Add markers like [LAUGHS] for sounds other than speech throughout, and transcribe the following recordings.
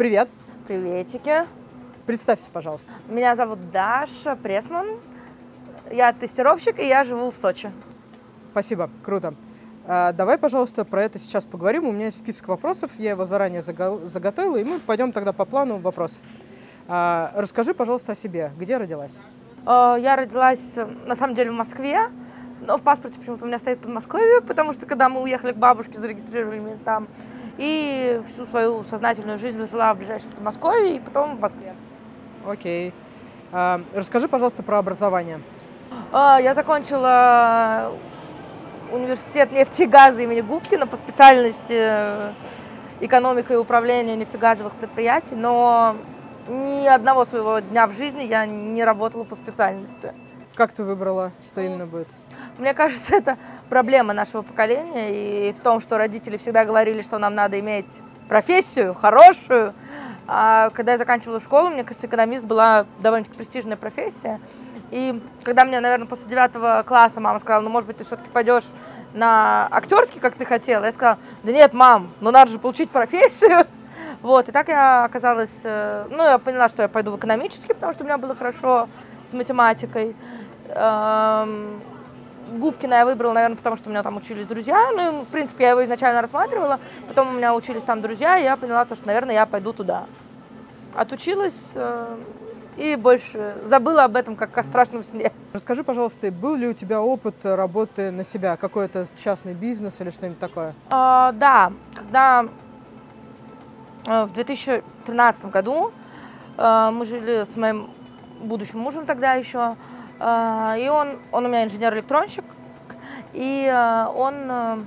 Привет. Приветики. Представься, пожалуйста. Меня зовут Даша Пресман. Я тестировщик, и я живу в Сочи. Спасибо, круто. А, давай, пожалуйста, про это сейчас поговорим. У меня есть список вопросов, я его заранее заго- заготовила, и мы пойдем тогда по плану вопросов. А, расскажи, пожалуйста, о себе. Где родилась? Э, Я родилась, э, на самом деле, в Москве, но в паспорте почему-то у меня стоит Подмосковье, потому что когда мы уехали к бабушке, зарегистрировали меня там, и всю свою сознательную жизнь жила в ближайшем Подмосковье, и потом в Москве. Окей. А, расскажи, пожалуйста, про образование. Э, Я закончила университет нефти и газа имени Губкина по специальности э, экономика и управление нефтегазовых предприятий, но ни одного своего дня в жизни я не работала по специальности. Как ты выбрала, что именно будет? Мне кажется, это проблема нашего поколения и в том, что родители всегда говорили, что нам надо иметь профессию хорошую. А когда я заканчивала школу, мне кажется, экономист была довольно-таки престижная профессия. И когда мне, наверное, после девятого класса мама сказала, ну, может быть, ты все-таки пойдешь на актерский, как ты хотела, я сказала, да нет, мам, ну надо же получить профессию. [LAUGHS] Вот, и так я оказалась, э, ну, я поняла, что я пойду в экономический, потому что у меня было хорошо с математикой. Губкина я выбрала, наверное, потому что у меня там учились друзья. Ну, и, в принципе, я его изначально рассматривала. Потом у меня учились там друзья, и я поняла, то, что, наверное, я пойду туда. Отучилась э, и больше забыла об этом, как о страшном сне. Расскажи, пожалуйста, был ли у тебя опыт работы на себя? Какой-то частный бизнес или что-нибудь такое? А, да, когда э, в 2013 году э, мы жили с моим будущим мужем тогда еще, и он, он у меня инженер-электронщик, и э, он э,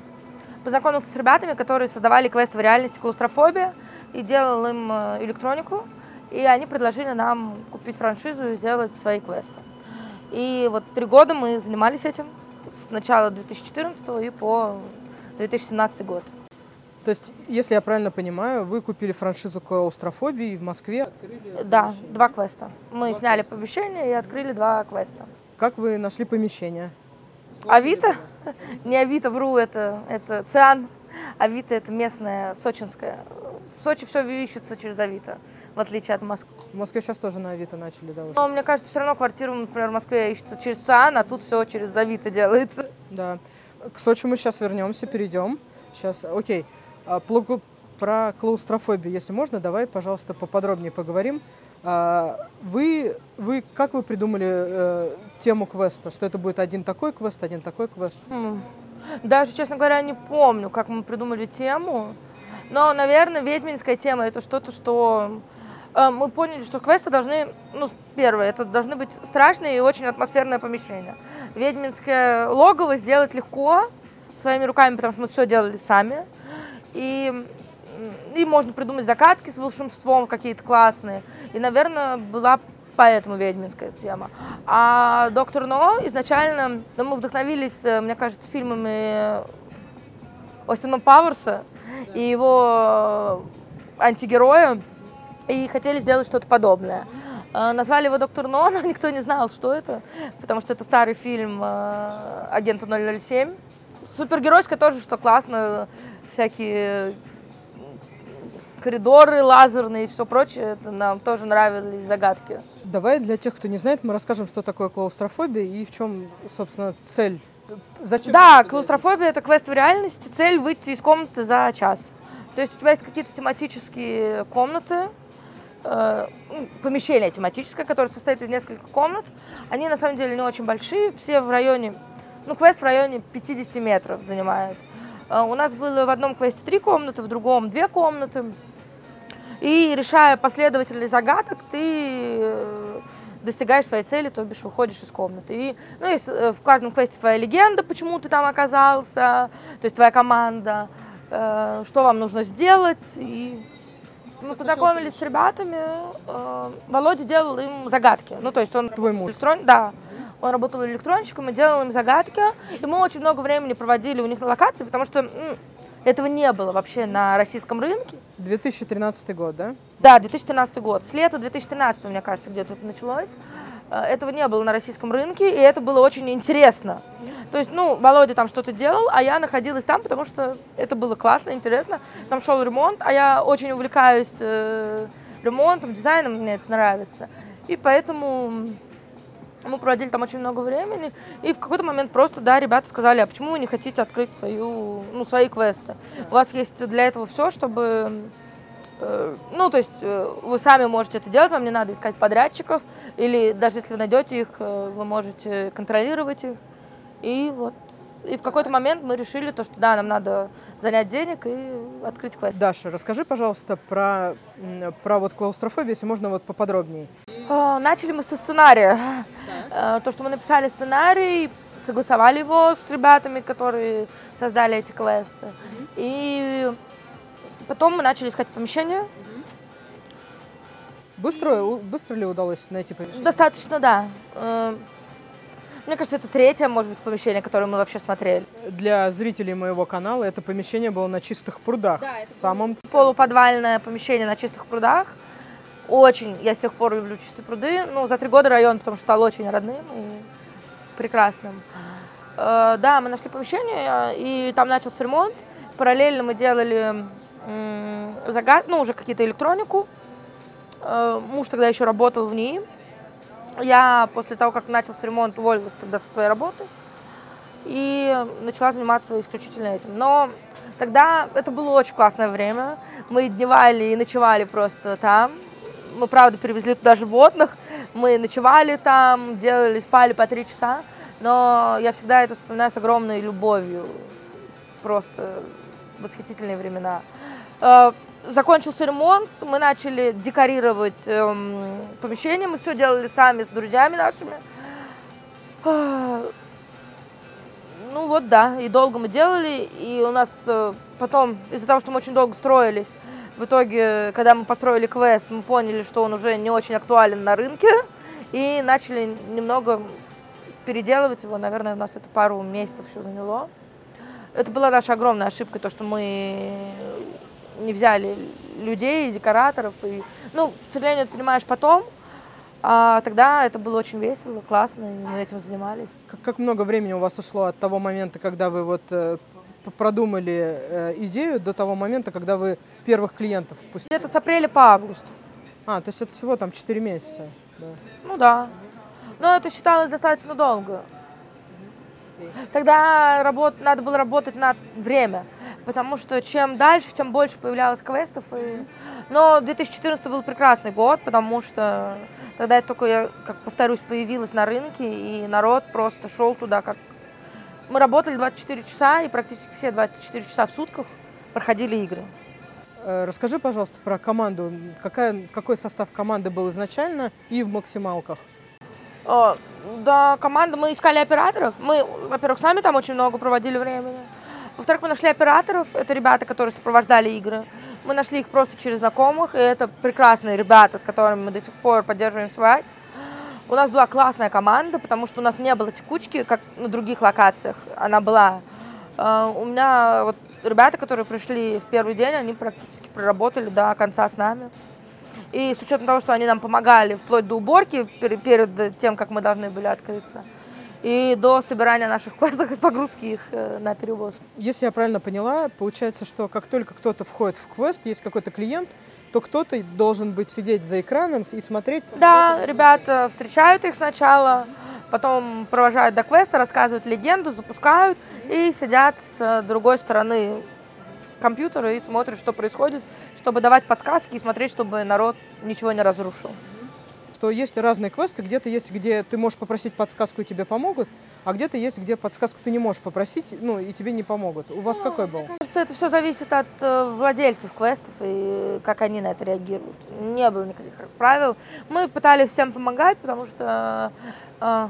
познакомился с ребятами, которые создавали квест в реальности клаустрофобия, и делал им э, электронику, и они предложили нам купить франшизу и сделать свои квесты. И вот три года мы занимались этим с начала 2014 и по 2017 год. То есть, если я правильно понимаю, вы купили франшизу клаустрофобии в Москве. Да, два квеста. Мы сняли помещение и открыли два квеста. Как вы нашли помещение? Авито? [LAUGHS] Не Авито, вру, это, это Циан. Авито это местная, сочинская. В Сочи все ищется через Авито, в отличие от Москвы. В Москве сейчас тоже на Авито начали, да, уже? Но мне кажется, все равно квартира, например, в Москве ищется через Циан, а тут все через Авито делается. Да. К Сочи мы сейчас вернемся, перейдем. Сейчас, окей. Плугу- Про клаустрофобию, если можно, давай, пожалуйста, поподробнее поговорим. А, Вы, вы как вы придумали э, тему квеста? Что это будет один такой квест, один такой квест? М. Даже, честно говоря, не помню, как мы придумали тему. Но, наверное, ведьминская тема это что-то, что э, мы поняли, что квесты должны, ну, первое, это должны быть страшные и очень атмосферное помещение. Ведьминское логово сделать легко своими руками, потому что мы все делали сами. И, и можно придумать загадки с волшебством какие-то классные. И, наверное, была поэтому ведьминская тема. А «Доктор Но» изначально, ну, мы вдохновились, э, мне кажется, фильмами Остина Пауэрса и его э, антигероя, и хотели сделать что-то подобное. Э, Назвали его «Доктор Но», но [LAUGHS] никто не знал, что это, потому что это старый фильм «Агента 007». Супергеройская тоже, что классно, всякие коридоры лазерные и все прочее, это нам тоже нравились загадки. Давай для тех, кто не знает, мы расскажем, что такое клаустрофобия и в чем, собственно, цель. Зачем Да, клаустрофобия это квест в реальности, цель выйти из комнаты за час. То есть у тебя есть какие-то тематические комнаты, э, ну, помещение тематическое, которое состоит из нескольких комнат. Они на самом деле не очень большие, все в районе, ну квест в районе 50 метров занимает. Э, у нас было в одном квесте три комнаты, в другом две комнаты. И решая последовательность загадок, ты э, достигаешь своей цели, то бишь выходишь из комнаты. И, ну, есть э, в каждом квесте своя легенда, почему ты там оказался, то есть твоя команда, э, что вам нужно сделать. И мы познакомились с ребятами. э, Володя делал им загадки. Ну, то есть он... Твой муж. Электрон... Да. Он работал электронщиком и делал им загадки. И мы очень много времени проводили у них на локации, потому что этого не было вообще на российском рынке. 2013 год, да? Да, 2013 год. С лета 2013, мне кажется, где-то это началось. Э, Этого не было на российском рынке, и это было очень интересно. То есть, ну, Володя там что-то делал, а я находилась там, потому что это было классно, интересно. Там шел ремонт, а я очень увлекаюсь э, ремонтом, дизайном, мне это нравится. И поэтому мы проводили там очень много времени, и в какой-то момент просто, да, ребята сказали, а почему вы не хотите открыть свою, ну, свои квесты? У вас есть для этого все, чтобы, э, ну, то есть э, вы сами можете это делать, вам не надо искать подрядчиков, или даже если вы найдете их, э, вы можете контролировать их. И вот, и в какой-то момент мы решили то, что да, нам надо занять денег и открыть квест. Даша, расскажи, пожалуйста, про, про вот клаустрофобию, если можно вот поподробнее. Начали мы со сценария. Да. То, что мы написали сценарий, согласовали его с ребятами, которые создали эти квесты. Угу. И потом мы начали искать помещение. Угу. Быстро, быстро ли удалось найти помещение? Достаточно, да. Мне кажется, это третье, может быть, помещение, которое мы вообще смотрели. Для зрителей моего канала это помещение было на чистых прудах. Да, это самом... полуподвальное помещение на чистых прудах. Очень, я с тех пор люблю чистые пруды. Ну, за три года район, потому что стал очень родным и прекрасным. Э, да, мы нашли помещение, и там начался ремонт. Параллельно мы делали загад... ну, уже какие-то электронику. Э, муж тогда еще работал в ней. Я после того, как начался ремонт, уволилась тогда со своей работы и начала заниматься исключительно этим. Но тогда это было очень классное время. Мы дневали и ночевали просто там. Мы, правда, привезли туда животных. Мы ночевали там, делали, спали по три часа. Но я всегда это вспоминаю с огромной любовью. Просто восхитительные времена. Закончился ремонт, мы начали декорировать эм, помещение, мы все делали сами с друзьями нашими. Ну вот да, и долго мы делали, и у нас э, потом, из-за того, что мы очень долго строились, в итоге, когда мы построили квест, мы поняли, что он уже не очень актуален на рынке, и начали немного переделывать его. Наверное, у нас это пару месяцев еще заняло. Это была наша огромная ошибка, то, что мы не взяли людей, декораторов. И, ну, к сожалению, ты понимаешь потом, а тогда это было очень весело, классно, и мы этим занимались. Как, как много времени у вас ушло от того момента, когда вы вот э, продумали э, идею, до того момента, когда вы первых клиентов впустили? Это с апреля по август. А, то есть это всего там 4 месяца? Да. Ну да. Но это считалось достаточно долго. Тогда работ... надо было работать на время потому что чем дальше, тем больше появлялось квестов. И... Но 2014 был прекрасный год, потому что тогда это только, я, как повторюсь, появилась на рынке, и народ просто шел туда как... Мы работали 24 часа, и практически все 24 часа в сутках проходили игры. Э, расскажи, пожалуйста, про команду. Какая, какой состав команды был изначально и в максималках? О, да, команда, мы искали операторов. Мы, во-первых, сами там очень много проводили времени. Во-вторых, мы нашли операторов, это ребята, которые сопровождали игры. Мы нашли их просто через знакомых, и это прекрасные ребята, с которыми мы до сих пор поддерживаем связь. У нас была классная команда, потому что у нас не было текучки, как на других локациях. Она была. А, у меня вот ребята, которые пришли в первый день, они практически проработали до конца с нами. И с учетом того, что они нам помогали вплоть до уборки перед тем, как мы должны были открыться, и до собирания наших квестов и погрузки их э, на перевоз. Если я правильно поняла, получается, что как только кто-то входит в квест, есть какой-то клиент, то кто-то должен быть сидеть за экраном и смотреть. Да, ребята встречают их сначала, потом провожают до квеста, рассказывают легенду, запускают и сидят с другой стороны компьютера и смотрят, что происходит, чтобы давать подсказки и смотреть, чтобы народ ничего не разрушил что есть разные квесты, где-то есть, где ты можешь попросить подсказку и тебе помогут, а где-то есть, где подсказку ты не можешь попросить, ну, и тебе не помогут. У вас ну, какой был? Мне кажется, это все зависит от э, владельцев квестов и как они на это реагируют. Не было никаких правил. Мы пытались всем помогать, потому что э,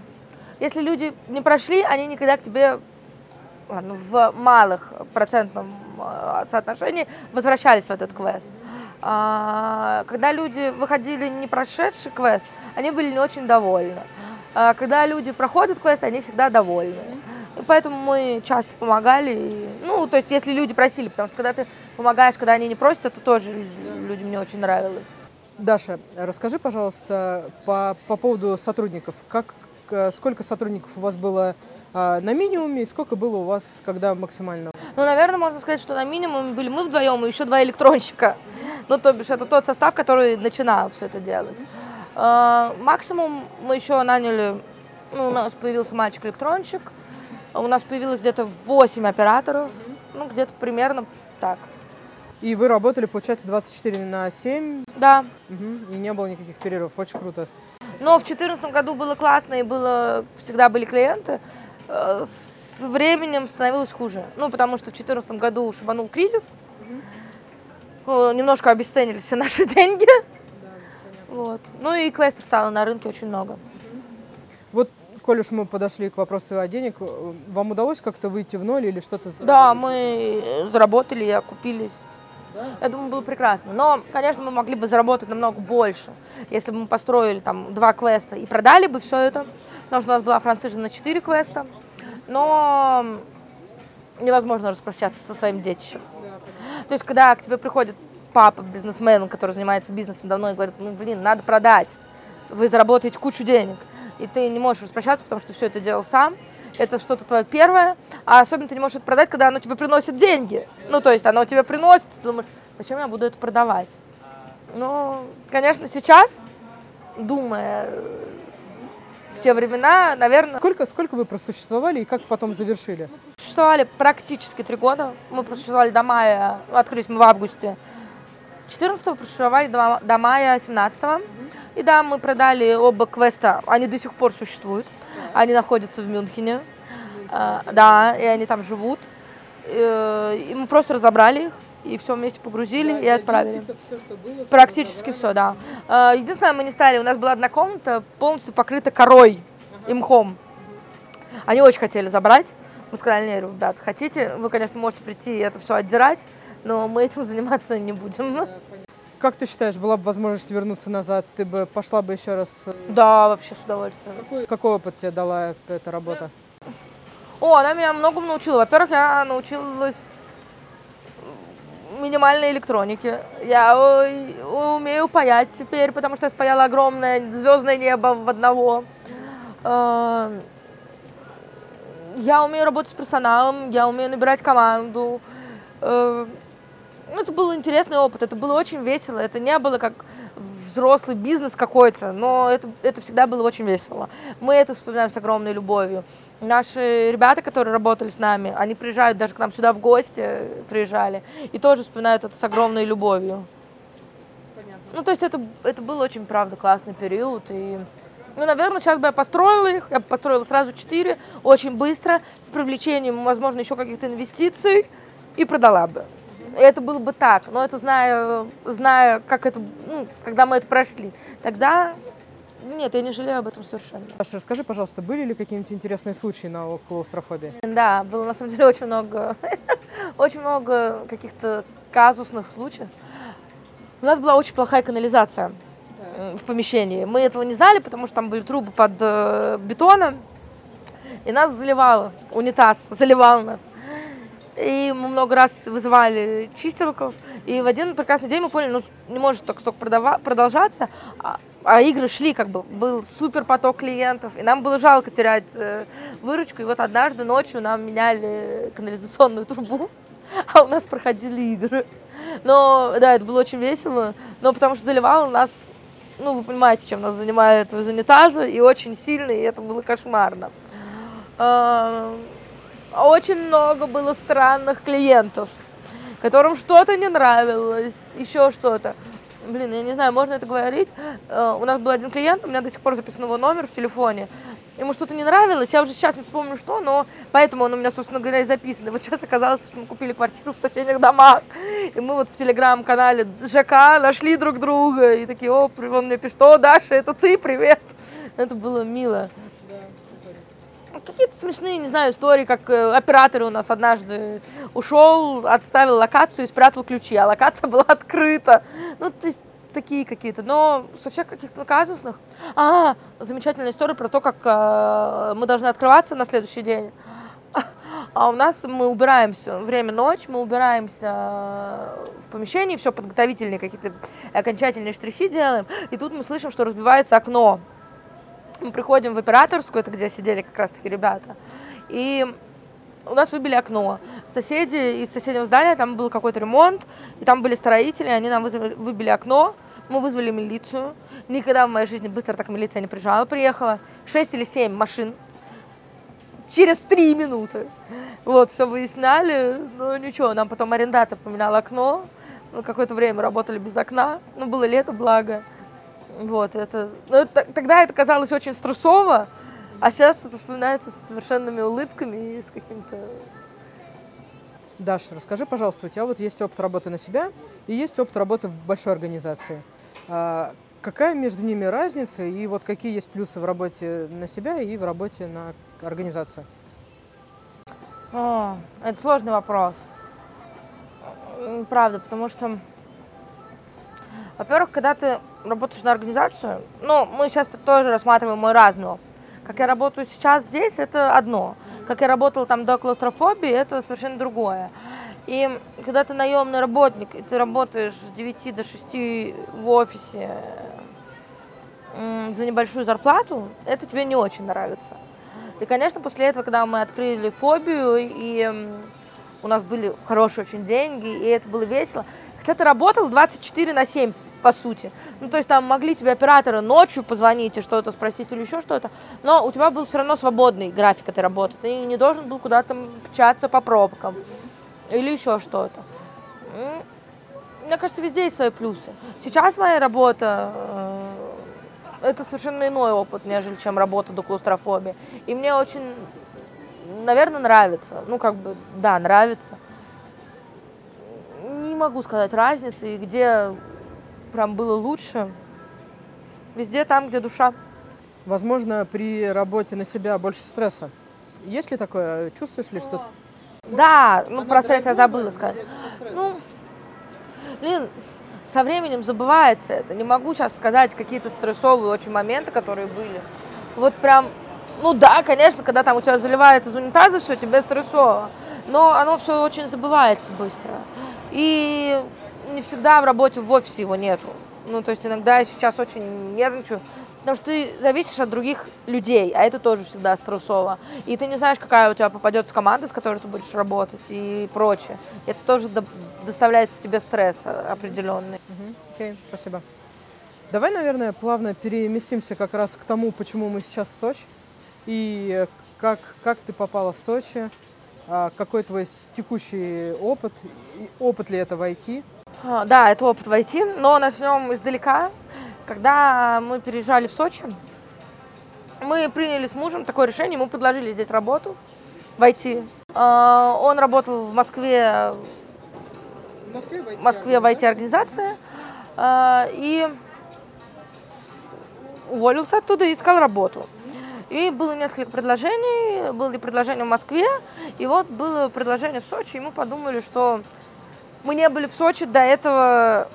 если люди не прошли, они никогда к тебе ладно, в малых процентном э, соотношении возвращались в этот квест. А, когда люди выходили не прошедший квест, они были не очень довольны. А, когда люди проходят квест, они всегда довольны. И поэтому мы часто помогали. ну, то есть, если люди просили, потому что когда ты помогаешь, когда они не просят, это тоже людям не очень нравилось. Даша, расскажи, пожалуйста, по, по поводу сотрудников. Как, сколько сотрудников у вас было а, на минимуме и сколько было у вас, когда максимально? Ну, наверное, можно сказать, что на минимуме были мы вдвоем и еще два электронщика. Ну, то бишь, это тот состав, который начинал все это делать. А, максимум мы еще наняли, ну, у нас появился мальчик-электронщик, у нас появилось где-то 8 операторов, ну, где-то примерно так. И вы работали, получается, 24 на 7? Да. Угу. И не было никаких перерывов. Очень круто. Но в 2014 году было классно, и было, всегда были клиенты. Э, с временем становилось хуже. Ну, потому что в 2014 году шибанул кризис. Угу. Немножко обесценили все [LAUGHS] наши деньги. Да, вот. Ну и квестов стало на рынке очень много. Вот, коль уж мы подошли к вопросу о денег, вам удалось как-то выйти в ноль или что-то? Да, мы заработали, окупились да? Я думаю, было прекрасно. Но, конечно, мы могли бы заработать намного больше, если бы мы построили там два квеста и продали бы все это, потому что у нас была франшиза на четыре квеста. Но невозможно распрощаться со своим детищем. Да, То есть, когда к тебе приходит папа, бизнесмен, который занимается бизнесом давно, и говорит, ну, блин, надо продать, вы заработаете кучу денег, и ты не можешь распрощаться, потому что все это делал сам, это что-то твое первое, а особенно ты не можешь это продать, когда оно тебе приносит деньги. Ну, то есть оно тебе приносит, ты думаешь, зачем я буду это продавать? Ну, конечно, сейчас, думая те времена, наверное... Сколько, сколько вы просуществовали и как потом завершили? Существовали практически три года. Мы просуществовали до мая, открылись мы в августе 14-го, просуществовали до, до мая 17-го. И да, мы продали оба квеста, они до сих пор существуют. Они находятся в Мюнхене. А, да, и они там живут. Э, и мы просто разобрали их и все вместе погрузили да, и отправили. Все, что было, Практически все, да. А, единственное, мы не стали, у нас была одна комната полностью покрыта корой ага. и мхом. Они очень хотели забрать. Мы сказали, нет, ребят, хотите, вы, конечно, можете прийти и это все отдирать, но мы этим [LAUGHS] заниматься не будем. Да, как ты считаешь, была бы возможность вернуться назад? Ты бы пошла бы еще раз? Э, да, вообще с удовольствием. Какой, какой опыт тебе дала эта работа? О, она меня многому научила. Во-первых, я научилась минимальной электронике. Я умею паять теперь, потому что я спаяла огромное звездное небо в одного. Эм, я умею работать с персоналом, я умею набирать команду. Эм, это был интересный опыт, это было очень весело, это не было как взрослый бизнес какой-то, но это, это всегда было очень весело. Мы это вспоминаем с огромной любовью. Наши ребята, которые работали с нами, они приезжают даже к нам сюда в гости, приезжали, и тоже вспоминают это с огромной любовью. Понятно. Ну, то есть это, это был очень, правда, классный период, и ну, наверное, сейчас бы я построила их. Я бы построила сразу четыре, очень быстро, с привлечением, возможно, еще каких-то инвестиций, и продала бы это было бы так, но это зная, зная, как это, ну, когда мы это прошли, тогда нет, я не жалею об этом совершенно. Саша, расскажи, пожалуйста, были ли какие-нибудь интересные случаи на клаустрофобии? Да, было на самом деле очень много, [LAUGHS] очень много каких-то казусных случаев. У нас была очень плохая канализация в помещении. Мы этого не знали, потому что там были трубы под э, бетоном, и нас заливало, унитаз [LAUGHS] заливал нас. И мы много раз вызывали чистилков. И в один прекрасный день мы поняли, ну не может так столько продолжаться. А, игры шли, как бы был супер поток клиентов, и нам было жалко терять э, выручку. И вот однажды ночью нам меняли канализационную трубу, [LAUGHS] а у нас проходили игры. Но да, это было очень весело, но потому что заливало нас, ну вы понимаете, чем нас занимает из унитаза, и очень сильно, и это было кошмарно. А, очень много было странных клиентов, которым что-то не нравилось, еще что-то. Блин, я не знаю, можно это говорить. Uh, у нас был один клиент, у меня до сих пор записан его номер в телефоне. Ему что-то не нравилось, я уже сейчас не вспомню что, но поэтому он у меня, собственно говоря, и записан. И вот сейчас оказалось, что мы купили квартиру в соседних домах. И мы вот в телеграм-канале ЖК нашли друг друга. И такие, о, он мне пишет, о, Даша, это ты, привет. Это было мило какие-то смешные, не знаю, истории, как э, оператор у нас однажды ушел, отставил локацию и спрятал ключи, а локация [LAUGHS] была открыта. Ну, то есть такие какие-то, но со всех каких-то казусных. А, замечательная история про то, как э, мы должны открываться на следующий день. А у нас мы убираемся, время ночь, мы убираемся в помещении, все подготовительные какие-то окончательные штрихи делаем, и тут мы слышим, что разбивается окно мы приходим в операторскую, это где сидели как раз-таки ребята, и у нас выбили окно. Соседи из соседнего здания, там был какой-то ремонт, и там были строители, они нам вызвали, выбили окно, мы вызвали милицию. Никогда в моей жизни быстро так милиция не приезжала. Приехала 6 или 7 машин через 3 минуты. Вот, все выясняли, но ничего, нам потом арендатор поменял окно, мы какое-то время работали без окна, ну, было лето, благо. Вот, это, ну, это, тогда это казалось очень стрессово, а сейчас это вспоминается с совершенными улыбками и с каким-то... Даша, расскажи, пожалуйста, у тебя вот есть опыт работы на себя и есть опыт работы в большой организации. А, какая между ними разница и вот какие есть плюсы в работе на себя и в работе на организацию? О, это сложный вопрос. Правда, потому что, во-первых, когда ты работаешь на организацию, ну, мы сейчас тоже рассматриваем разный опыт. Как я работаю сейчас здесь, это одно. Как я работала там до клаустрофобии, это совершенно другое. И когда ты наемный работник, и ты работаешь с 9 до 6 в офисе за небольшую зарплату, это тебе не очень нравится. И, конечно, после этого, когда мы открыли фобию, и у нас были хорошие очень деньги, и это было весело, хотя ты работал 24 на 7, по сути. Ну, то есть там могли тебе операторы ночью позвонить и что-то спросить или еще что-то, но у тебя был все равно свободный график этой работы. Ты не должен был куда-то мчаться по пробкам или еще что-то. Мне кажется, везде есть свои плюсы. Сейчас моя работа э, это совершенно иной опыт, нежели чем работа до клаустрофобии. И мне очень, наверное, нравится. Ну, как бы, да, нравится. Не могу сказать разницы, где прям было лучше. Везде там, где душа. Возможно, при работе на себя больше стресса. Есть ли такое? Чувствуешь ли, что... Да, ну про стресс я забыла сказать. Ну, блин, со временем забывается это. Не могу сейчас сказать какие-то стрессовые очень моменты, которые были. Вот прям, ну да, конечно, когда там у тебя заливает из унитаза все, тебе стрессово. Но оно все очень забывается быстро. И не всегда в работе в офисе его нету. Ну, то есть иногда я сейчас очень нервничаю, потому что ты зависишь от других людей, а это тоже всегда стрессово. И ты не знаешь, какая у тебя попадется команда, с которой ты будешь работать и прочее. Это тоже до- доставляет тебе стресс определенный. Окей, okay, спасибо. Давай, наверное, плавно переместимся как раз к тому, почему мы сейчас в Сочи. И как, как ты попала в Сочи, а какой твой текущий опыт, опыт ли это в IT, да, это опыт войти, но начнем издалека. Когда мы переезжали в Сочи, мы приняли с мужем такое решение, мы предложили здесь работу войти. А, он работал в Москве, в Москве в IT-организации а, и уволился оттуда и искал работу. И было несколько предложений, было предложение в Москве, и вот было предложение в Сочи, и мы подумали, что мы не были в Сочи до этого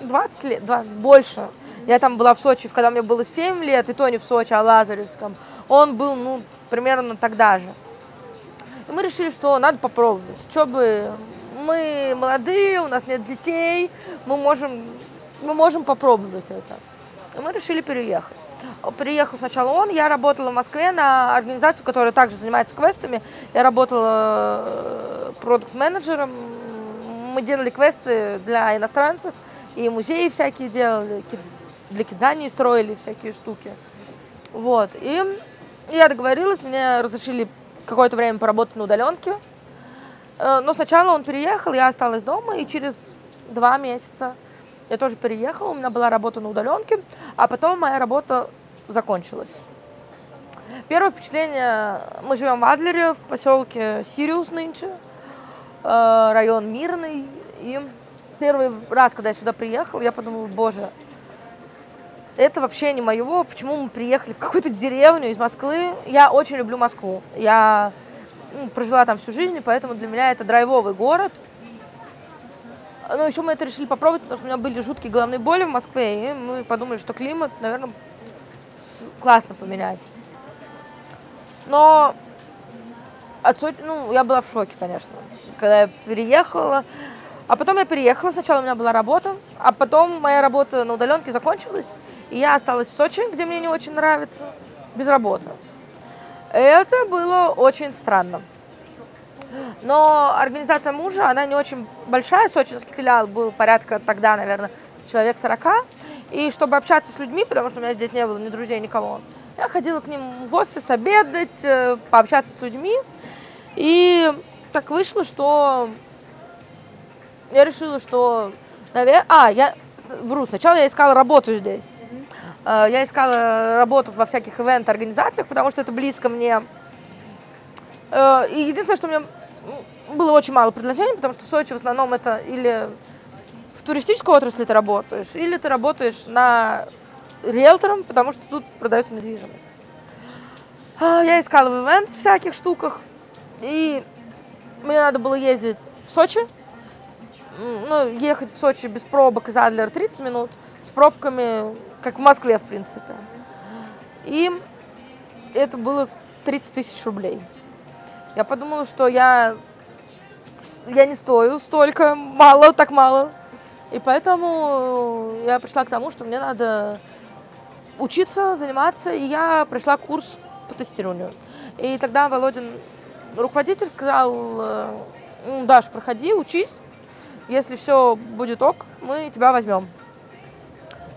20 лет, 20, больше. Я там была в Сочи, когда мне было 7 лет, и то не в Сочи, а в Лазаревском. Он был, ну, примерно тогда же. И мы решили, что надо попробовать. Что бы, мы молодые, у нас нет детей, мы можем, мы можем попробовать это. И мы решили переехать. Приехал сначала он, я работала в Москве на организацию, которая также занимается квестами. Я работала э, продукт-менеджером. Мы делали квесты для иностранцев, и музеи всякие делали, для Кидзани строили всякие штуки. Вот. И я договорилась, мне разрешили какое-то время поработать на удаленке. Э, но сначала он переехал, я осталась дома, и через два месяца я тоже переехала, у меня была работа на удаленке, а потом моя работа закончилась. Первое впечатление, мы живем в Адлере, в поселке Сириус нынче, э, район Мирный, и первый раз, когда я сюда приехала, я подумала, боже, это вообще не мое, почему мы приехали в какую-то деревню из Москвы. Я очень люблю Москву, я ну, прожила там всю жизнь, поэтому для меня это драйвовый город – ну, еще мы это решили попробовать, потому что у меня были жуткие головные боли в Москве, и мы подумали, что климат, наверное, классно поменять. Но от Сочи, ну, я была в шоке, конечно. Когда я переехала, А потом я переехала, сначала у меня была работа, а потом моя работа на удаленке закончилась, и я осталась в Сочи, где мне не очень нравится, без работы. Это было очень странно. Но организация мужа, она не очень большая, сочинский филиал был порядка тогда, наверное, человек 40. И чтобы общаться с людьми, потому что у меня здесь не было ни друзей, никого, я ходила к ним в офис обедать, э, пообщаться с людьми. И так вышло, что я решила, что, наверное... А, я вру, сначала я искала работу здесь. Mm-hmm. Я искала работу во всяких ивент-организациях, потому что это близко мне. Э, и единственное, что мне было очень мало предложений, потому что в Сочи в основном это или в туристической отрасли ты работаешь, или ты работаешь на риэлтором, потому что тут продается недвижимость. А, я искала в ивент всяких штуках, и мне надо было ездить в Сочи, ну, ехать в Сочи без пробок из Адлера 30 минут, с пробками, как в Москве, в принципе. И это было 30 тысяч рублей. Я подумала, что я, я не стою столько, мало, так мало. И поэтому я пришла к тому, что мне надо учиться, заниматься, и я прошла курс по тестированию. И тогда Володин, руководитель, сказал, ну, Даш, проходи, учись, если все будет ок, мы тебя возьмем.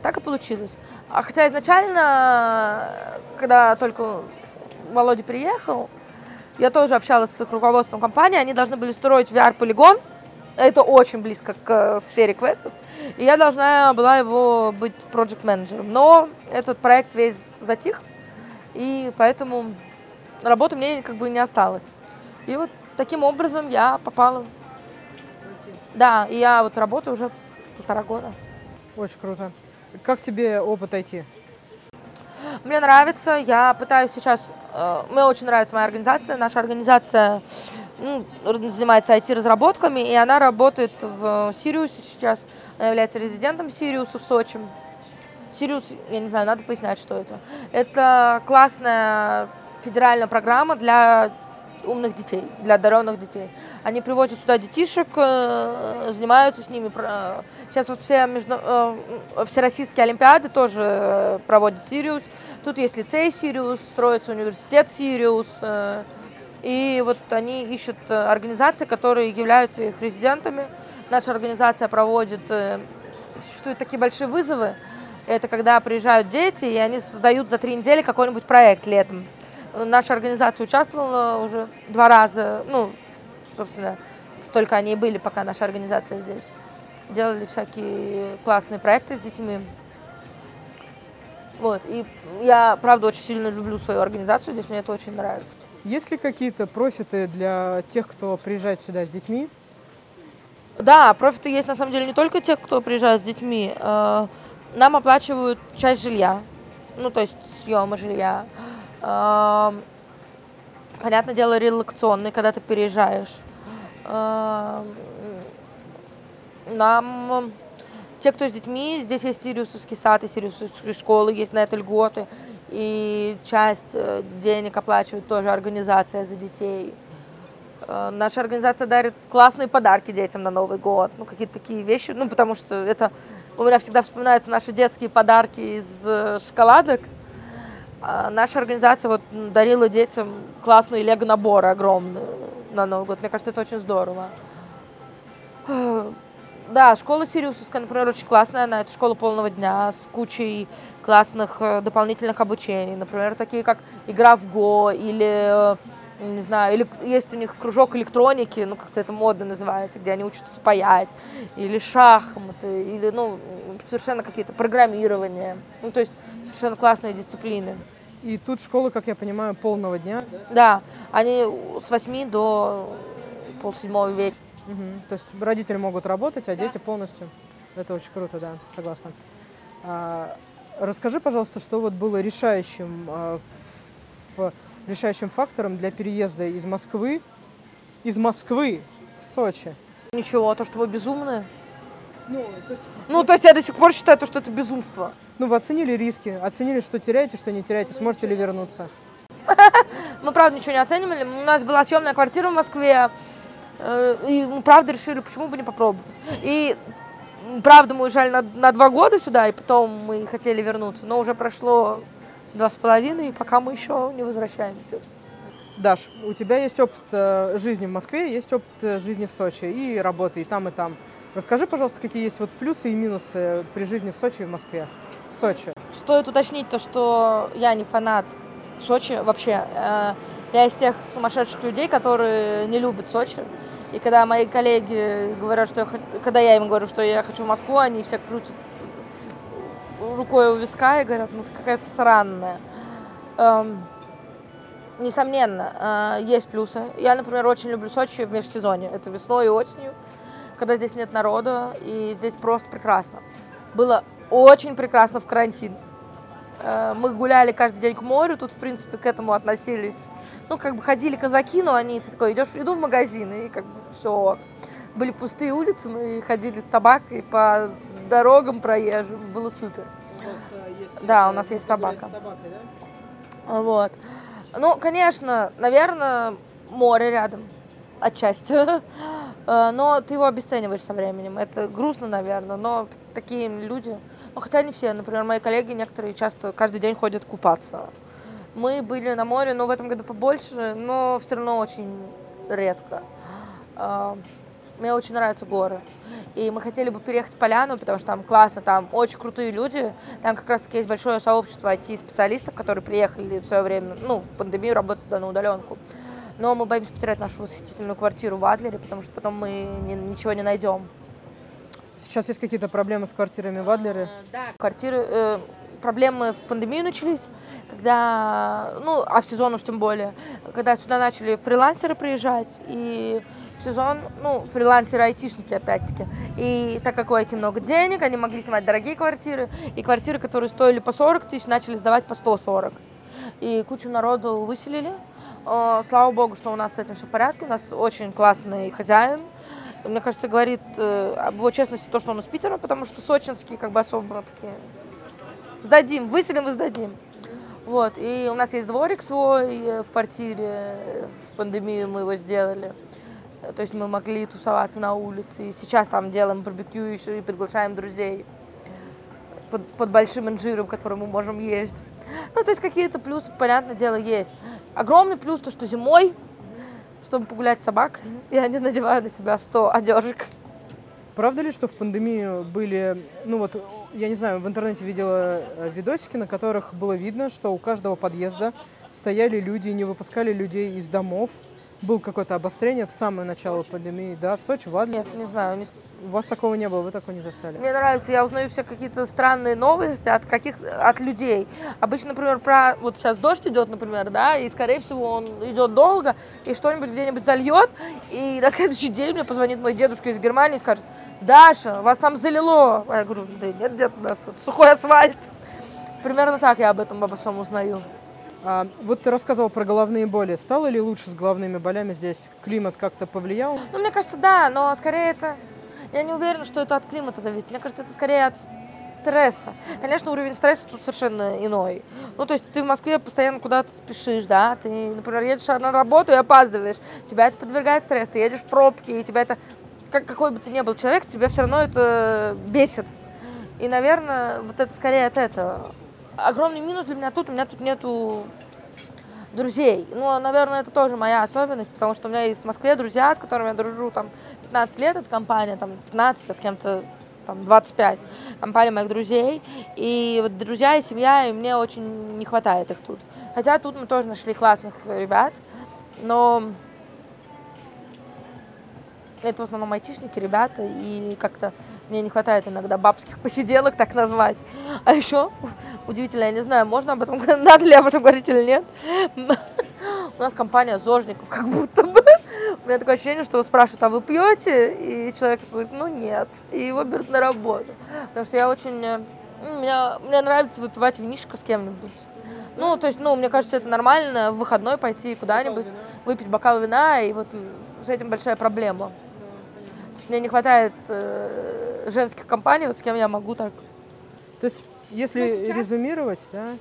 Так и получилось. А хотя изначально, когда только Володя приехал, я тоже общалась с их руководством компании, они должны были строить VR-полигон, это очень близко к э, сфере квестов, и я должна была его быть проект менеджером Но этот проект весь затих, и поэтому работы мне как бы не осталось. И вот таким образом я попала да, и я вот работаю уже полтора года. Очень круто. Как тебе опыт IT? Мне нравится, я пытаюсь сейчас, э, мне очень нравится моя организация, наша организация ну, занимается IT-разработками, и она работает в Сириусе сейчас, она является резидентом Сириуса в Сочи. Сириус, я не знаю, надо пояснять, что это. Это классная федеральная программа для умных детей, для одаренных детей. Они привозят сюда детишек, э, занимаются с ними. Сейчас вот все между, э, всероссийские олимпиады тоже э, проводит Сириус. Тут есть лицей Сириус, строится университет Сириус. И вот они ищут организации, которые являются их резидентами. Наша организация проводит, существуют такие большие вызовы. Это когда приезжают дети, и они создают за три недели какой-нибудь проект летом. Наша организация участвовала уже два раза, ну, собственно, столько они и были, пока наша организация здесь. Делали всякие классные проекты с детьми. Вот, и я, правда, очень сильно люблю свою организацию, здесь мне это очень нравится. Есть ли какие-то профиты для тех, кто приезжает сюда с детьми? Да, профиты есть на самом деле не только тех, кто приезжает с детьми. Э, нам оплачивают часть жилья, ну то есть съема жилья. Понятное дело, релакционный, когда ты переезжаешь. Нам, те, кто с детьми, здесь есть Сириусовский сад и Сириусовские школы, есть на это льготы. И часть э, денег оплачивает тоже организация за детей. Э, наша организация дарит классные подарки детям на Новый год. Ну, какие-то такие вещи. Ну, потому что это... У меня всегда вспоминаются наши детские подарки из э, шоколадок. А наша организация вот дарила детям классные лего-наборы огромные на Новый год. Мне кажется, это очень здорово. Да, школа Сириусовская, например, очень классная. Она это школа полного дня с кучей классных э, дополнительных обучений. Например, такие как игра в Го или, э, не знаю, или есть у них кружок электроники, ну, как-то это модно называется, где они учатся паять, или шахматы, или, ну, совершенно какие-то программирования. Ну, то есть совершенно классные дисциплины. И тут школа, как я понимаю, полного дня? Да, они с 8 до полседьмого вечера. Угу. То есть родители могут работать, а да. дети полностью. Это очень круто, да, согласна. А, расскажи, пожалуйста, что вот было решающим, а, в, решающим фактором для переезда из Москвы, из Москвы в Сочи? Ничего, то, что мы безумные. Ну, то есть, ну, то есть я до сих пор считаю, что это безумство. Ну, вы оценили риски, оценили, что теряете, что не теряете, сможете ли вернуться? [LAUGHS] Мы, правда, ничего не оценивали. У нас была съемная квартира в Москве. Э, и мы правда решили, почему бы не попробовать. И правда мы уезжали на, на два года сюда, и потом мы хотели вернуться, но уже прошло два с половиной, и пока мы еще не возвращаемся. Даш, у тебя есть опыт э, жизни в Москве, есть опыт э, жизни в Сочи и работы и там, и там. Расскажи, пожалуйста, какие есть вот плюсы и минусы при жизни в Сочи и в Москве. В Сочи. Стоит уточнить то, что я не фанат Сочи вообще. Я из тех сумасшедших людей, которые не любят Сочи. И когда мои коллеги говорят, что я когда я им говорю, что я хочу в Москву, они все крутят рукой у виска и говорят, ну ты какая-то странная. Эм, несомненно, э, есть плюсы. Я, например, очень люблю Сочи в межсезонье. Это весной и осенью, когда здесь нет народа, и здесь просто прекрасно. Было очень прекрасно в карантин. Э, мы гуляли каждый день к морю, тут, в принципе, к этому относились. Ну, как бы ходили казаки, но они, ты такой, идешь, иду в магазин, и как бы все. Были пустые улицы, мы ходили с собакой по дорогам проезжим, было супер. У вас, э, есть да, у нас есть собака. Собакой, да? Вот. Ну, конечно, наверное, море рядом, отчасти. Э, [LAUGHS] но ты его обесцениваешь со временем. Это грустно, наверное, но такие люди... Ну, хотя не все. Например, мои коллеги некоторые часто каждый день ходят купаться. Мы были на море, но в этом году побольше, но все равно очень редко. Э, мне очень нравятся горы. И мы хотели бы переехать в Поляну, потому что там классно, там очень крутые люди. Там как раз-таки есть большое сообщество IT-специалистов, которые приехали в свое время, ну, в пандемию работать на удаленку. Но мы боимся потерять нашу восхитительную квартиру в Адлере, потому что потом мы не, ничего не найдем. Сейчас есть какие-то проблемы с квартирами в Адлере? Э, да, квартиры, э, проблемы в пандемию начались, когда, ну, а в сезон уж тем более, когда сюда начали фрилансеры приезжать, и сезон, ну, фрилансеры, айтишники, опять-таки. И так как у IT много денег, они могли снимать дорогие квартиры, и квартиры, которые стоили по 40 тысяч, начали сдавать по 140. И кучу народу выселили. Слава богу, что у нас с этим все в порядке. У нас очень классный хозяин. Мне кажется, говорит э, об его честности то, что он из Питера, потому что сочинские как бы особо такие сдадим, выселим и сдадим. Вот, и у нас есть дворик свой э, в квартире, в пандемию мы его сделали. То есть мы могли тусоваться на улице. И сейчас там делаем барбекю еще и приглашаем друзей под, под большим инжиром, который мы можем есть. [LAUGHS] Ну, то есть какие-то плюсы, понятное дело, есть. Огромный плюс то, что зимой, чтобы погулять с собакой, [LAUGHS] я не надеваю на себя 100 одежек. Правда ли, что в пандемию были, ну вот, я не знаю, в интернете видела э, видосики, на которых было видно, что у каждого подъезда стояли люди, не выпускали людей из домов, был какое-то обострение в самое начало пандемии, да, в Сочи, в Адлере? Нет, не знаю. Не... У вас такого не было, вы такого не застали? Мне нравится, я узнаю все какие-то странные новости от каких от людей. Обычно, например, про вот сейчас дождь идет, например, да, и скорее всего он идет долго, и что-нибудь где-нибудь зальет, и на следующий день мне позвонит мой дедушка из Германии и скажет, Даша, вас там залило. А я говорю, да нет, где-то у нас вот сухой асфальт. Примерно так я об этом обо всем узнаю. А, вот ты рассказывал про головные боли. Стало ли лучше с головными болями здесь? Климат как-то повлиял? Ну, мне кажется, да, но скорее это... Я не уверена, что это от климата зависит. Мне кажется, это скорее от стресса. Конечно, уровень стресса тут совершенно иной. Ну, то есть ты в Москве постоянно куда-то спешишь, да, ты, например, едешь на работу и опаздываешь, тебя это подвергает стрессу, ты едешь в пробке, и тебя это, как, какой бы ты ни был человек, тебя все равно это бесит. И, наверное, вот это скорее от этого. Огромный минус для меня тут, у меня тут нету друзей. Ну, наверное, это тоже моя особенность, потому что у меня есть в Москве друзья, с которыми я дружу там 15 лет, эта компания, там 15, а с кем-то там 25, компания моих друзей. И вот друзья и семья, и мне очень не хватает их тут. Хотя тут мы тоже нашли классных ребят, но это в основном айтишники, ребята, и как-то мне не хватает иногда бабских посиделок, так назвать. А еще удивительно, я не знаю, можно об этом, надо ли об этом говорить или нет. У нас компания зожников, как будто бы. У меня такое ощущение, что спрашивают, а вы пьете? И человек говорит, ну нет. И его берут на работу. Потому что я очень... Э, ну, меня, мне нравится выпивать винишко с кем-нибудь. Ну, то есть, ну, мне кажется, это нормально в выходной пойти куда-нибудь, выпить бокал вина, и вот с этим большая проблема. Мне не хватает э, женских компаний, вот с кем я могу так. То есть, если ну, сейчас... резюмировать, да,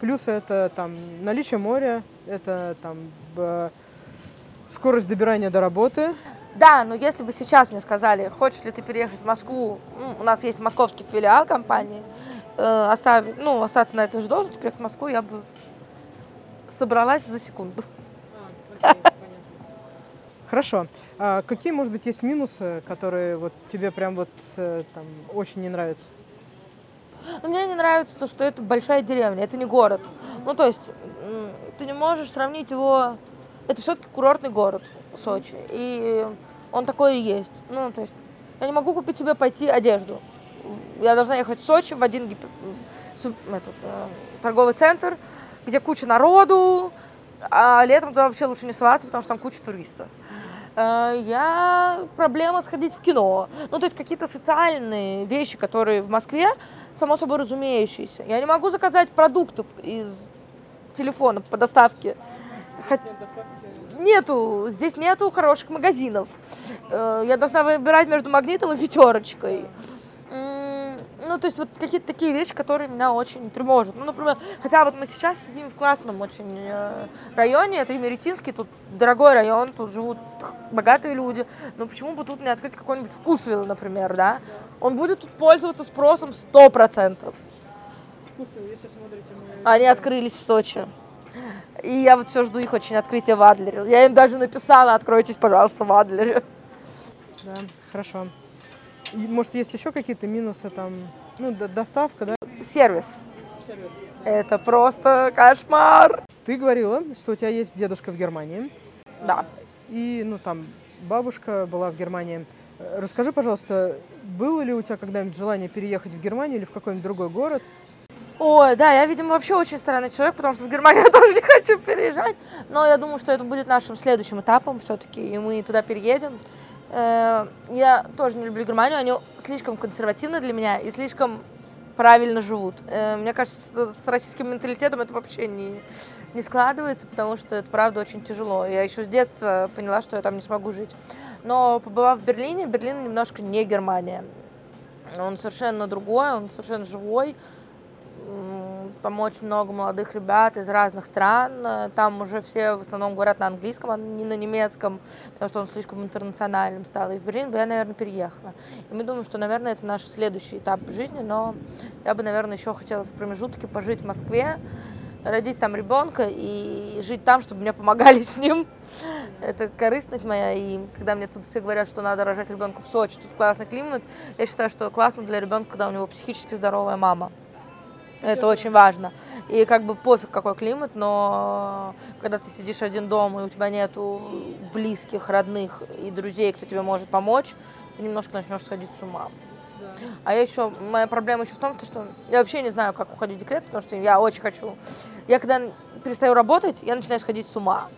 плюсы это там наличие моря, это там скорость добирания до работы. Да, но если бы сейчас мне сказали, хочешь ли ты переехать в Москву, ну, у нас есть московский филиал компании, э, оставить, ну, остаться на этой же должности, приехать в Москву, я бы собралась за секунду. Хорошо. А какие, может быть, есть минусы, которые вот тебе прям вот э, там очень не нравятся? Но мне не нравится то, что это большая деревня, это не город. Ну, то есть, ты не можешь сравнить его... Это все-таки курортный город, Сочи. И он такой и есть. Ну, то есть, я не могу купить себе пойти одежду. Я должна ехать в Сочи в один гип- этот, э, торговый центр, где куча народу, а летом туда вообще лучше не соваться, потому что там куча туристов. Э, Я проблема сходить в кино. Ну, то есть какие-то социальные вещи, которые в Москве, само собой разумеющиеся. Я не могу заказать продуктов из телефона по доставке. Хот- Нету, здесь нету хороших магазинов. Э, Я должна выбирать между магнитом и пятерочкой. Ну, то есть вот какие-то такие вещи, которые меня очень тревожат. Ну, например, хотя вот мы сейчас сидим в классном очень э, районе, это Емеретинский, тут дорогой район, тут живут богатые люди. Но почему бы тут не открыть какой-нибудь вкусвилл, например, да? Он будет тут пользоваться спросом 100%. если смотрите Они открылись в Сочи. И я вот все жду их очень открытия в Адлере. Я им даже написала, откройтесь, пожалуйста, в Адлере. Да, хорошо. Может, есть еще какие-то минусы там? Ну, доставка, да? Сервис. Это просто кошмар. Ты говорила, что у тебя есть дедушка в Германии, Да. и, ну, там, бабушка была в Германии. Расскажи, пожалуйста, было ли у тебя когда-нибудь желание переехать в Германию или в какой-нибудь другой город? Ой, да, я, видимо, вообще очень странный человек, потому что в Германию я [LAUGHS] тоже не хочу переезжать. Но я думаю, что это будет нашим следующим этапом все-таки, и мы туда переедем. Э, Я тоже не люблю Германию, они слишком консервативны для меня и слишком правильно живут. Э, Мне кажется, с российским менталитетом это вообще не, не складывается, потому что это, правда, очень тяжело. Я еще с детства поняла, что я там не смогу жить. Но побывав в Берлине, Берлин немножко не Германия. Он совершенно другой, он совершенно живой. Очень много молодых ребят из разных стран. Там уже все в основном говорят на английском, а не на немецком, потому что он слишком интернациональным стал. И в Берлин бы я, наверное, переехала. И мы думаем, что, наверное, это наш следующий этап жизни, но я бы, наверное, еще хотела в промежутке пожить в Москве, родить там ребенка и жить там, чтобы мне помогали с ним. Это корыстность моя, и когда мне тут все говорят, что надо рожать ребенка в Сочи, тут классный климат, я считаю, что классно для ребенка, когда у него психически здоровая мама. [LAUGHS] Это очень важно. И как бы пофиг, какой климат, но когда ты сидишь один дома, и у тебя нету близких, родных и друзей, кто тебе может помочь, ты немножко начнешь сходить с ума. А я еще, моя проблема еще в том, то, что я вообще не знаю, как уходить в декрет, потому что я очень хочу. Я когда перестаю работать, я начинаю сходить с ума.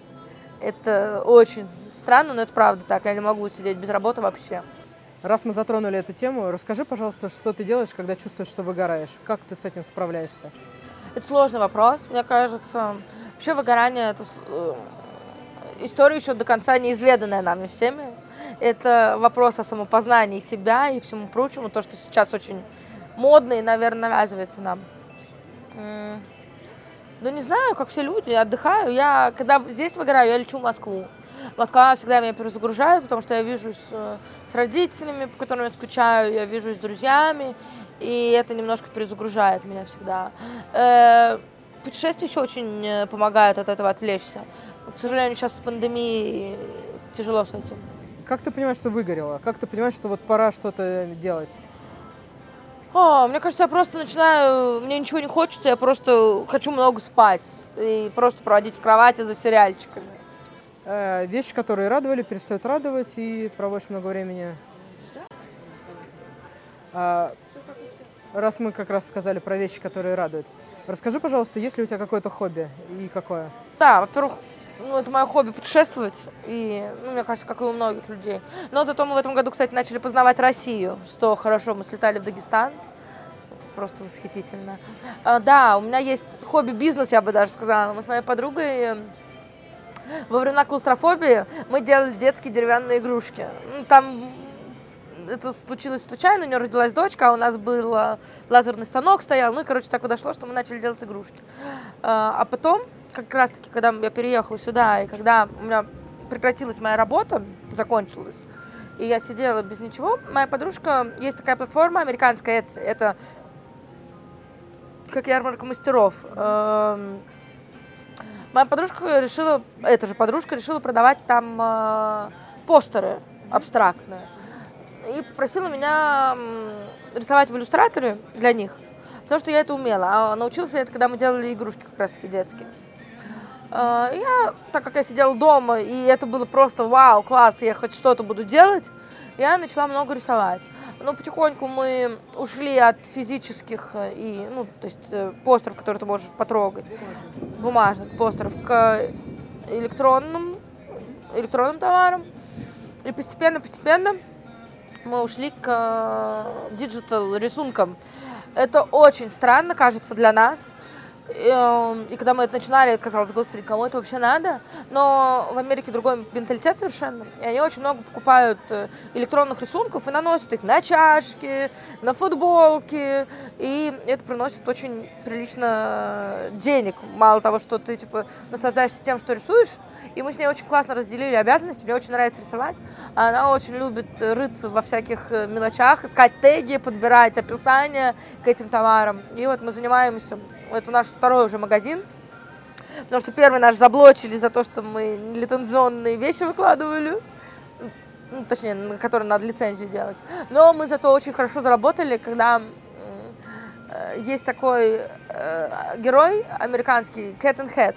Это очень странно, но это правда так. Я не могу сидеть без работы вообще. Раз мы затронули эту тему, расскажи, пожалуйста, что ты делаешь, когда чувствуешь, что выгораешь? Как ты с этим справляешься? Это сложный вопрос, мне кажется. Вообще выгорание это э, история еще до конца неизведанная нами всеми. Это вопрос о самопознании себя и всему прочему, то, что сейчас очень модно и, наверное, навязывается нам. Да не знаю, как все люди, отдыхаю. Я, когда здесь выгораю, я лечу в Москву. Москва всегда меня перезагружает, потому что я вижусь э, с родителями, по которым я скучаю, я вижусь с друзьями, и это немножко перезагружает меня всегда. Э, Путешествия еще очень э, помогают от этого отвлечься. К сожалению, сейчас с пандемией тяжело с этим. Как ты понимаешь, что выгорела? Как ты понимаешь, что вот пора что-то делать? О, мне кажется, я просто начинаю, мне ничего не хочется, я просто хочу много спать и просто проводить в кровати за сериальчиками. Э, вещи, которые радовали, перестают радовать и проводишь много времени. А, раз мы как раз сказали про вещи, которые радуют, расскажи, пожалуйста, есть ли у тебя какое-то хобби и какое? Да, во-первых, ну, это мое хобби путешествовать, и, ну, мне кажется, как и у многих людей. Но зато мы в этом году, кстати, начали познавать Россию, что хорошо, мы слетали в Дагестан, просто восхитительно. А, да, у меня есть хобби-бизнес, я бы даже сказала. Мы с моей подругой во времена клаустрофобии мы делали детские деревянные игрушки. Ну, Там это случилось случайно, у нее родилась дочка, а у нас был э, лазерный станок стоял, ну и, короче, так подошло, что мы начали делать игрушки. А а потом, как раз-таки, когда я переехала сюда, и когда у меня прекратилась моя работа, закончилась, и я сидела без ничего. Моя подружка, есть такая платформа американская, Etsy, это как ярмарка мастеров. Моя подружка решила, эта же подружка решила продавать там э, постеры абстрактные. И попросила меня рисовать в иллюстраторе для них, потому что я это умела. А научился я это, когда мы делали игрушки как раз-таки детские. Э, я, так как я сидела дома, и это было просто вау, класс, я хоть что-то буду делать, я начала много рисовать. Но потихоньку мы ушли от физических э, и, ну, то есть э, постеров, которые ты можешь потрогать, бумажных, бумажных постеров, к электронным, электронным товарам. И постепенно-постепенно мы ушли к digital рисункам. Это очень странно, кажется, для нас – и, эм, и когда мы это начинали, казалось, господи, кому это вообще надо? Но в Америке другой менталитет совершенно. И они очень много покупают э, электронных рисунков и наносят их на чашки, на футболки. И это приносит очень прилично денег. Мало того, что ты типа наслаждаешься тем, что рисуешь. И мы с ней очень классно разделили обязанности. Мне очень нравится рисовать. Она очень любит рыться во всяких э, мелочах, искать теги, подбирать описания к этим товарам. И вот мы занимаемся это наш второй уже магазин. Потому что первый наш заблочили за то, что мы лицензионные вещи выкладывали. Ну, точнее, которые надо лицензию делать. Но мы зато очень хорошо заработали, когда э, есть такой э, герой американский, Cat and Hat.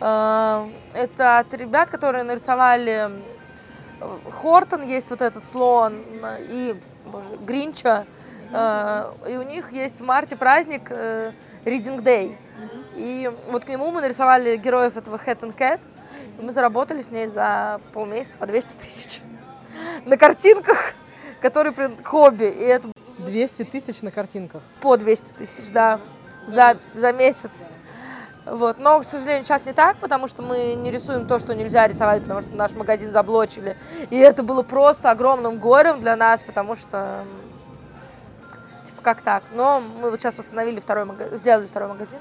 Э, это от ребят, которые нарисовали э, Хортон, есть вот этот слон, и боже, Гринча. Э, и у них есть в марте праздник э, Reading Day. И вот к нему мы нарисовали героев этого Hat and Cat. И мы заработали с ней за полмесяца по 200 тысяч. [LAUGHS] На картинках, которые хобби. И это 200 тысяч на картинках? По 200 тысяч, да. За, за месяц. Вот. Но, к сожалению, сейчас не так, потому что мы не рисуем то, что нельзя рисовать, потому что наш магазин заблочили. И это было просто огромным горем для нас, потому что как так. Но мы вот сейчас установили второй магазин, сделали второй магазин.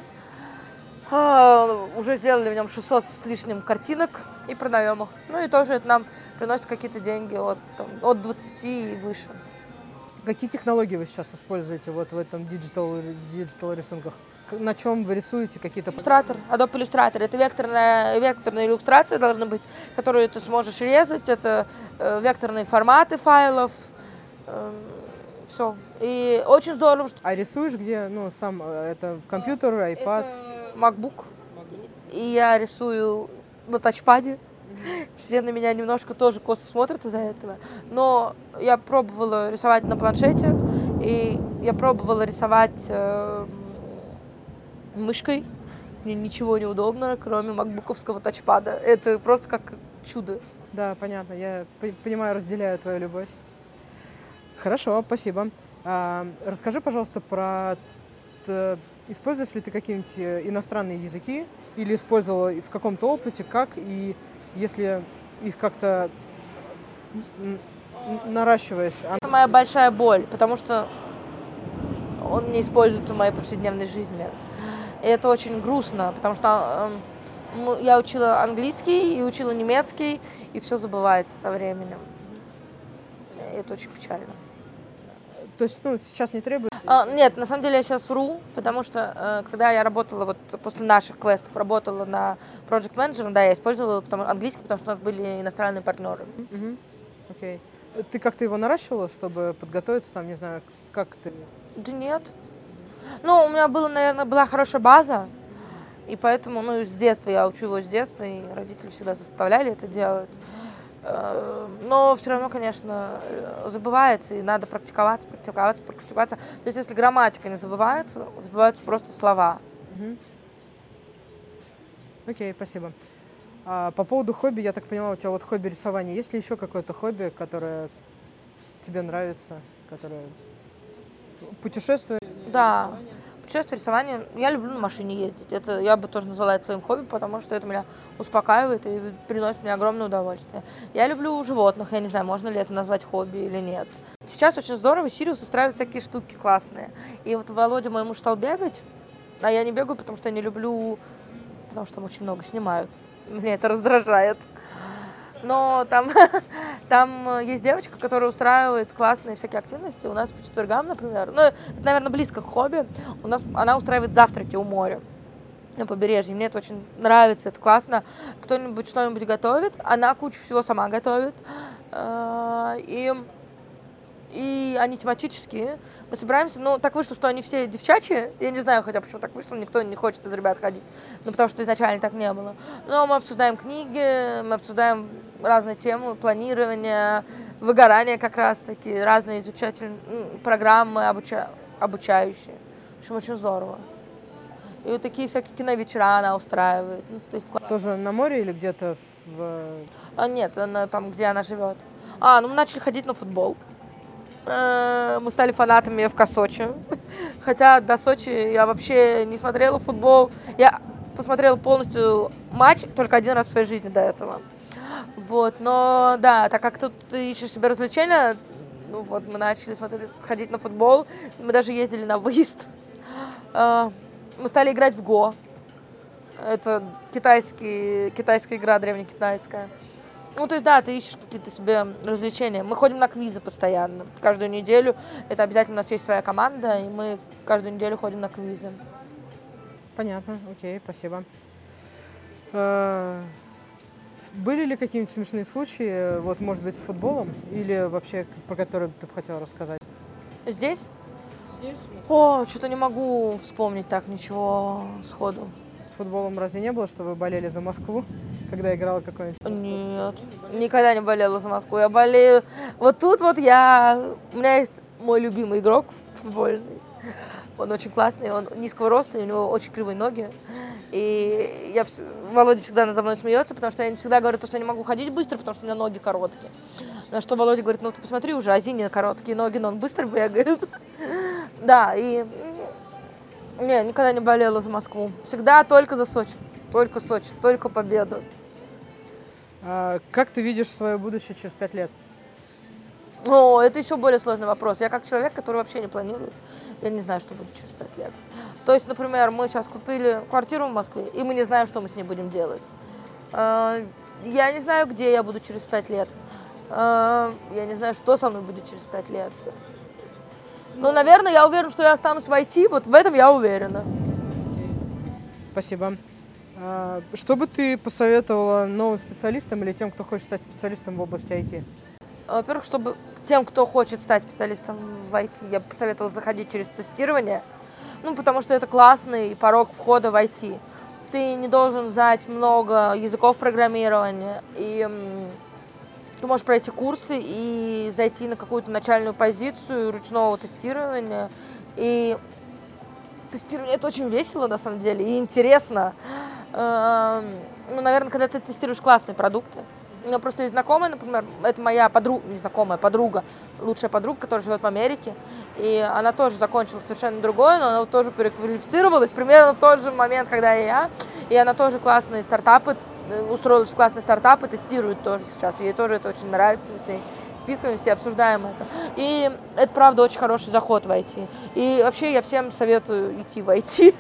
А, уже сделали в нем 600 с лишним картинок и продаем их. Ну и тоже это нам приносит какие-то деньги от, там, от 20 и выше. Какие технологии вы сейчас используете вот в этом digital, digital рисунках? На чем вы рисуете какие-то... Illustrator, Adobe Illustrator. Это векторная, векторная иллюстрация должна быть, которую ты сможешь резать. Это э, векторные форматы файлов. Все. И очень здорово, что... А рисуешь где? Ну, сам, э, это компьютер, iPad? Это MacBook. MacBook. И я рисую на тачпаде. [LAUGHS] Все на меня немножко тоже косо смотрят из-за этого. Но я пробовала рисовать на планшете, и я пробовала рисовать э, мышкой. Мне ничего не удобно, кроме макбуковского тачпада. Это просто как чудо. Да, понятно. Я понимаю, разделяю твою любовь. Хорошо, спасибо. А, расскажи, пожалуйста, про используешь ли ты какие-нибудь э, иностранные языки или использовала в каком-то опыте, как и если их как-то наращиваешь? Это моя большая боль, потому что он не используется в моей повседневной жизни. И это очень грустно, потому что э, я учила английский и учила немецкий, и все забывается со временем. Это очень печально. То есть, ну, сейчас не требуется? А, нет, на самом деле я сейчас вру, потому что э, когда я работала, вот после наших квестов, работала на Project Manager, да, я использовала потому, английский, потому что у нас были иностранные партнеры. Угу. Окей. Ты как-то его наращивала, чтобы подготовиться, там, не знаю, как ты? Да нет. Ну, у меня была, наверное, была хорошая база, и поэтому, ну, с детства я учу его с детства, и родители всегда заставляли это делать. Э, но все равно, конечно, э, забывается, и надо практиковаться, практиковаться, практиковаться. То есть, если грамматика не забывается, забываются просто слова. Окей, спасибо. А по поводу хобби, я так понимаю, у тебя вот хобби рисования. Есть ли еще какое-то хобби, которое тебе нравится, которое путешествие? Да, Путешествие, рисование. Я люблю на машине ездить. Это я бы тоже назвала это своим хобби, потому что это меня успокаивает и приносит мне огромное удовольствие. Я люблю животных. Я не знаю, можно ли это назвать хобби или нет. Сейчас очень здорово Сириус устраивает всякие штуки классные. И вот Володя, мой муж, стал бегать, а я не бегаю, потому что я не люблю, потому что там очень много снимают. Меня это раздражает. Но там, [LAUGHS] там есть девочка, которая устраивает классные всякие активности. У нас по четвергам, например, ну, это, наверное, близко к хобби. У нас она устраивает завтраки у моря на побережье. Мне это очень нравится, это классно. Кто-нибудь что-нибудь готовит, она кучу всего сама готовит. А, и, и они тематические. Мы собираемся, ну, так вышло, что они все девчачьи. Я не знаю, хотя почему так вышло, никто не хочет из ребят ходить. Ну, потому что изначально так не было. Но мы обсуждаем книги, мы обсуждаем разные темы, планирование, выгорание как раз-таки, разные изучательные программы обуча... обучающие. В общем, очень здорово. И вот такие всякие киновечера она устраивает. Ну, то есть... Тоже на море или где-то в... А, нет, она, там, где она живет. А, ну мы начали ходить на футбол. Э, мы стали фанатами ФК Сочи. [LAUGHS] Хотя до Сочи я вообще не смотрела футбол. Я посмотрела полностью матч только один раз в своей жизни до этого. Вот, но да, так как тут ты ищешь себе развлечения, ну вот мы начали смотреть, ходить на футбол, мы даже ездили на выезд. Э, мы стали играть в Го. Это китайский, китайская игра, древнекитайская. Ну, то есть, да, ты ищешь какие-то себе развлечения. Мы ходим на квизы постоянно, каждую неделю. Это обязательно у нас есть своя команда, и мы каждую неделю ходим на квизы. Понятно, окей, спасибо. А, были ли какие-нибудь смешные случаи, вот, может быть, с футболом, или вообще, про которые ты бы хотела рассказать? Здесь? Здесь. О, что-то не могу вспомнить так ничего сходу. С футболом разве не было, что вы болели за Москву, когда играла какой-нибудь? Нет, никогда не болела за Москву. Я болею... Вот тут вот я... У меня есть мой любимый игрок футбольный. Он очень классный, он низкого роста, у него очень кривые ноги. И я, Володя всегда надо мной смеется, потому что я всегда говорю, то, что я не могу ходить быстро, потому что у меня ноги короткие. На что Володя говорит, ну ты посмотри уже, Азине короткие ноги, но он быстро бегает. [LAUGHS] Да, и не, никогда не болела за Москву. Всегда только за Сочи. Только Сочи, только победу. А как ты видишь свое будущее через пять лет? О, это еще более сложный вопрос. Я как человек, который вообще не планирует, я не знаю, что будет через пять лет. То есть, например, мы сейчас купили квартиру в Москве, и мы не знаем, что мы с ней будем делать. А, я не знаю, где я буду через пять лет. А, я не знаю, что со мной будет через пять лет. Но, наверное, я уверена, что я останусь в IT, вот в этом я уверена. Спасибо. А, что бы ты посоветовала новым специалистам или тем, кто хочет стать специалистом в области IT? Во-первых, чтобы тем, кто хочет стать специалистом в IT, я бы посоветовала заходить через тестирование, ну, потому что это классный порог входа в IT. Ты не должен знать много языков программирования, и ты можешь пройти курсы и зайти на какую-то начальную позицию ручного тестирования. И тестирование это очень весело на самом деле и интересно. Эм, ну, наверное, когда ты тестируешь классные продукты. У меня просто есть знакомая, например, это моя подруга, не знакомая, подруга, лучшая подруга, которая живет в Америке. И она тоже закончила совершенно другое, но она тоже переквалифицировалась примерно в тот же момент, когда и я. И она тоже классные стартапы устроилась в классный стартап и тестирует тоже сейчас. Ей тоже это очень нравится, мы с ней списываемся обсуждаем это. И это, правда, очень хороший заход в IT. И вообще я всем советую идти в IT.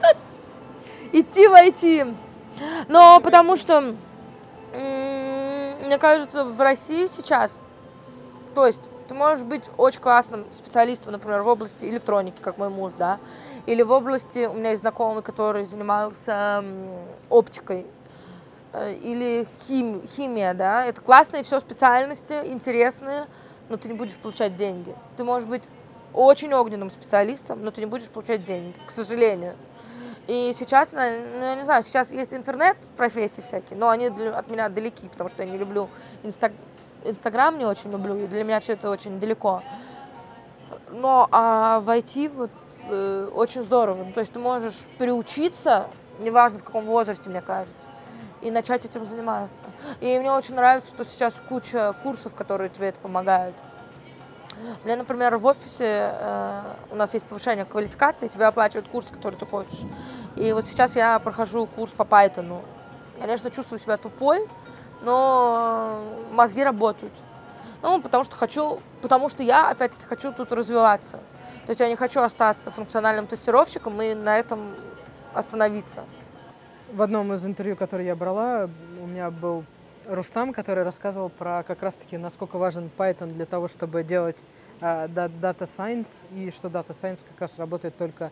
[LAUGHS] Идти в IT. Но потому что, мне кажется, в России сейчас, то есть ты можешь быть очень классным специалистом, например, в области электроники, как мой муж, да, или в области, у меня есть знакомый, который занимался оптикой, Э, или хим, химия, да, это классные все специальности, интересные, но ты не будешь получать деньги. Ты можешь быть очень огненным специалистом, но ты не будешь получать деньги, к сожалению. И сейчас, ну, я не знаю, сейчас есть интернет-профессии всякие, но они для, от меня далеки, потому что я не люблю инстаг... Инстаграм, не очень люблю, и для меня все это очень далеко. Но а в IT вот э, очень здорово. То есть ты можешь приучиться, неважно в каком возрасте, мне кажется и начать этим заниматься. И мне очень нравится, что сейчас куча курсов, которые тебе это помогают. Мне, например, в офисе э, у нас есть повышение квалификации, тебе оплачивают курс, который ты хочешь. И вот сейчас я прохожу курс по Python. Конечно, чувствую себя тупой, но мозги работают. Ну, потому что хочу, потому что я, опять-таки, хочу тут развиваться. То есть я не хочу остаться функциональным тестировщиком и на этом остановиться в одном из интервью, которое я брала, у меня был Рустам, который рассказывал про как раз-таки, насколько важен Python для того, чтобы делать э, да- Data Science, и что Data Science как раз работает только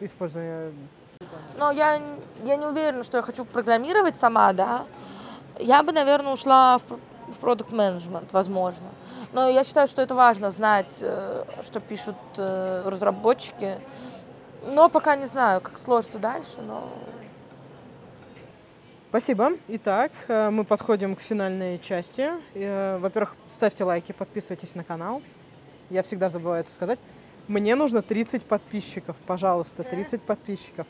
используя... Но я, я не уверена, что я хочу программировать сама, да. Я бы, наверное, ушла в, в продукт менеджмент, возможно. Но я считаю, что это важно знать, э, что пишут э, разработчики. Но пока не знаю, как сложится дальше, но Спасибо. Итак, э, мы подходим к финальной части. Э, Во-первых, ставьте лайки, подписывайтесь на канал. Я всегда забываю это сказать. Мне нужно 30 подписчиков, пожалуйста, 30 подписчиков.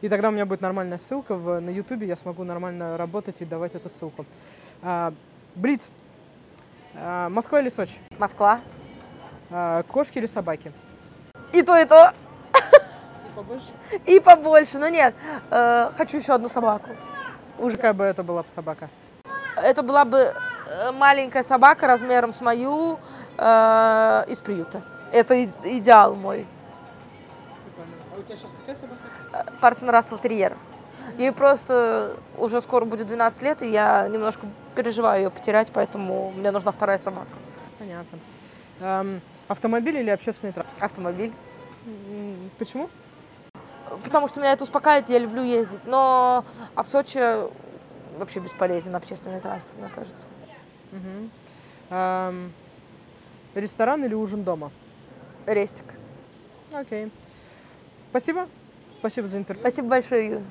И тогда у меня будет нормальная ссылка в, на YouTube, я смогу нормально работать и давать эту ссылку. А, Блиц. А, Москва или Сочи? Москва. А, Кошки или собаки? И то, и то. И побольше. И побольше. Но нет, э, хочу еще одну собаку. Уже какая бы это была бы собака? Это была бы э, маленькая собака размером с мою э, из приюта. Это идеал мой. А у тебя сейчас какая собака? Парсон Рассел Терьер. Ей просто уже скоро будет 12 лет, и я немножко переживаю ее потерять, поэтому мне нужна вторая собака. Понятно. Эм, автомобиль или общественный транспорт? Автомобиль. Почему? Потому что меня это успокаивает, я люблю ездить. Но а в Сочи вообще бесполезен общественный транспорт, мне кажется. Мгм. Эм, ресторан или ужин дома? Рестик. Окей. Спасибо. Спасибо за интервью. Спасибо большое, Юля.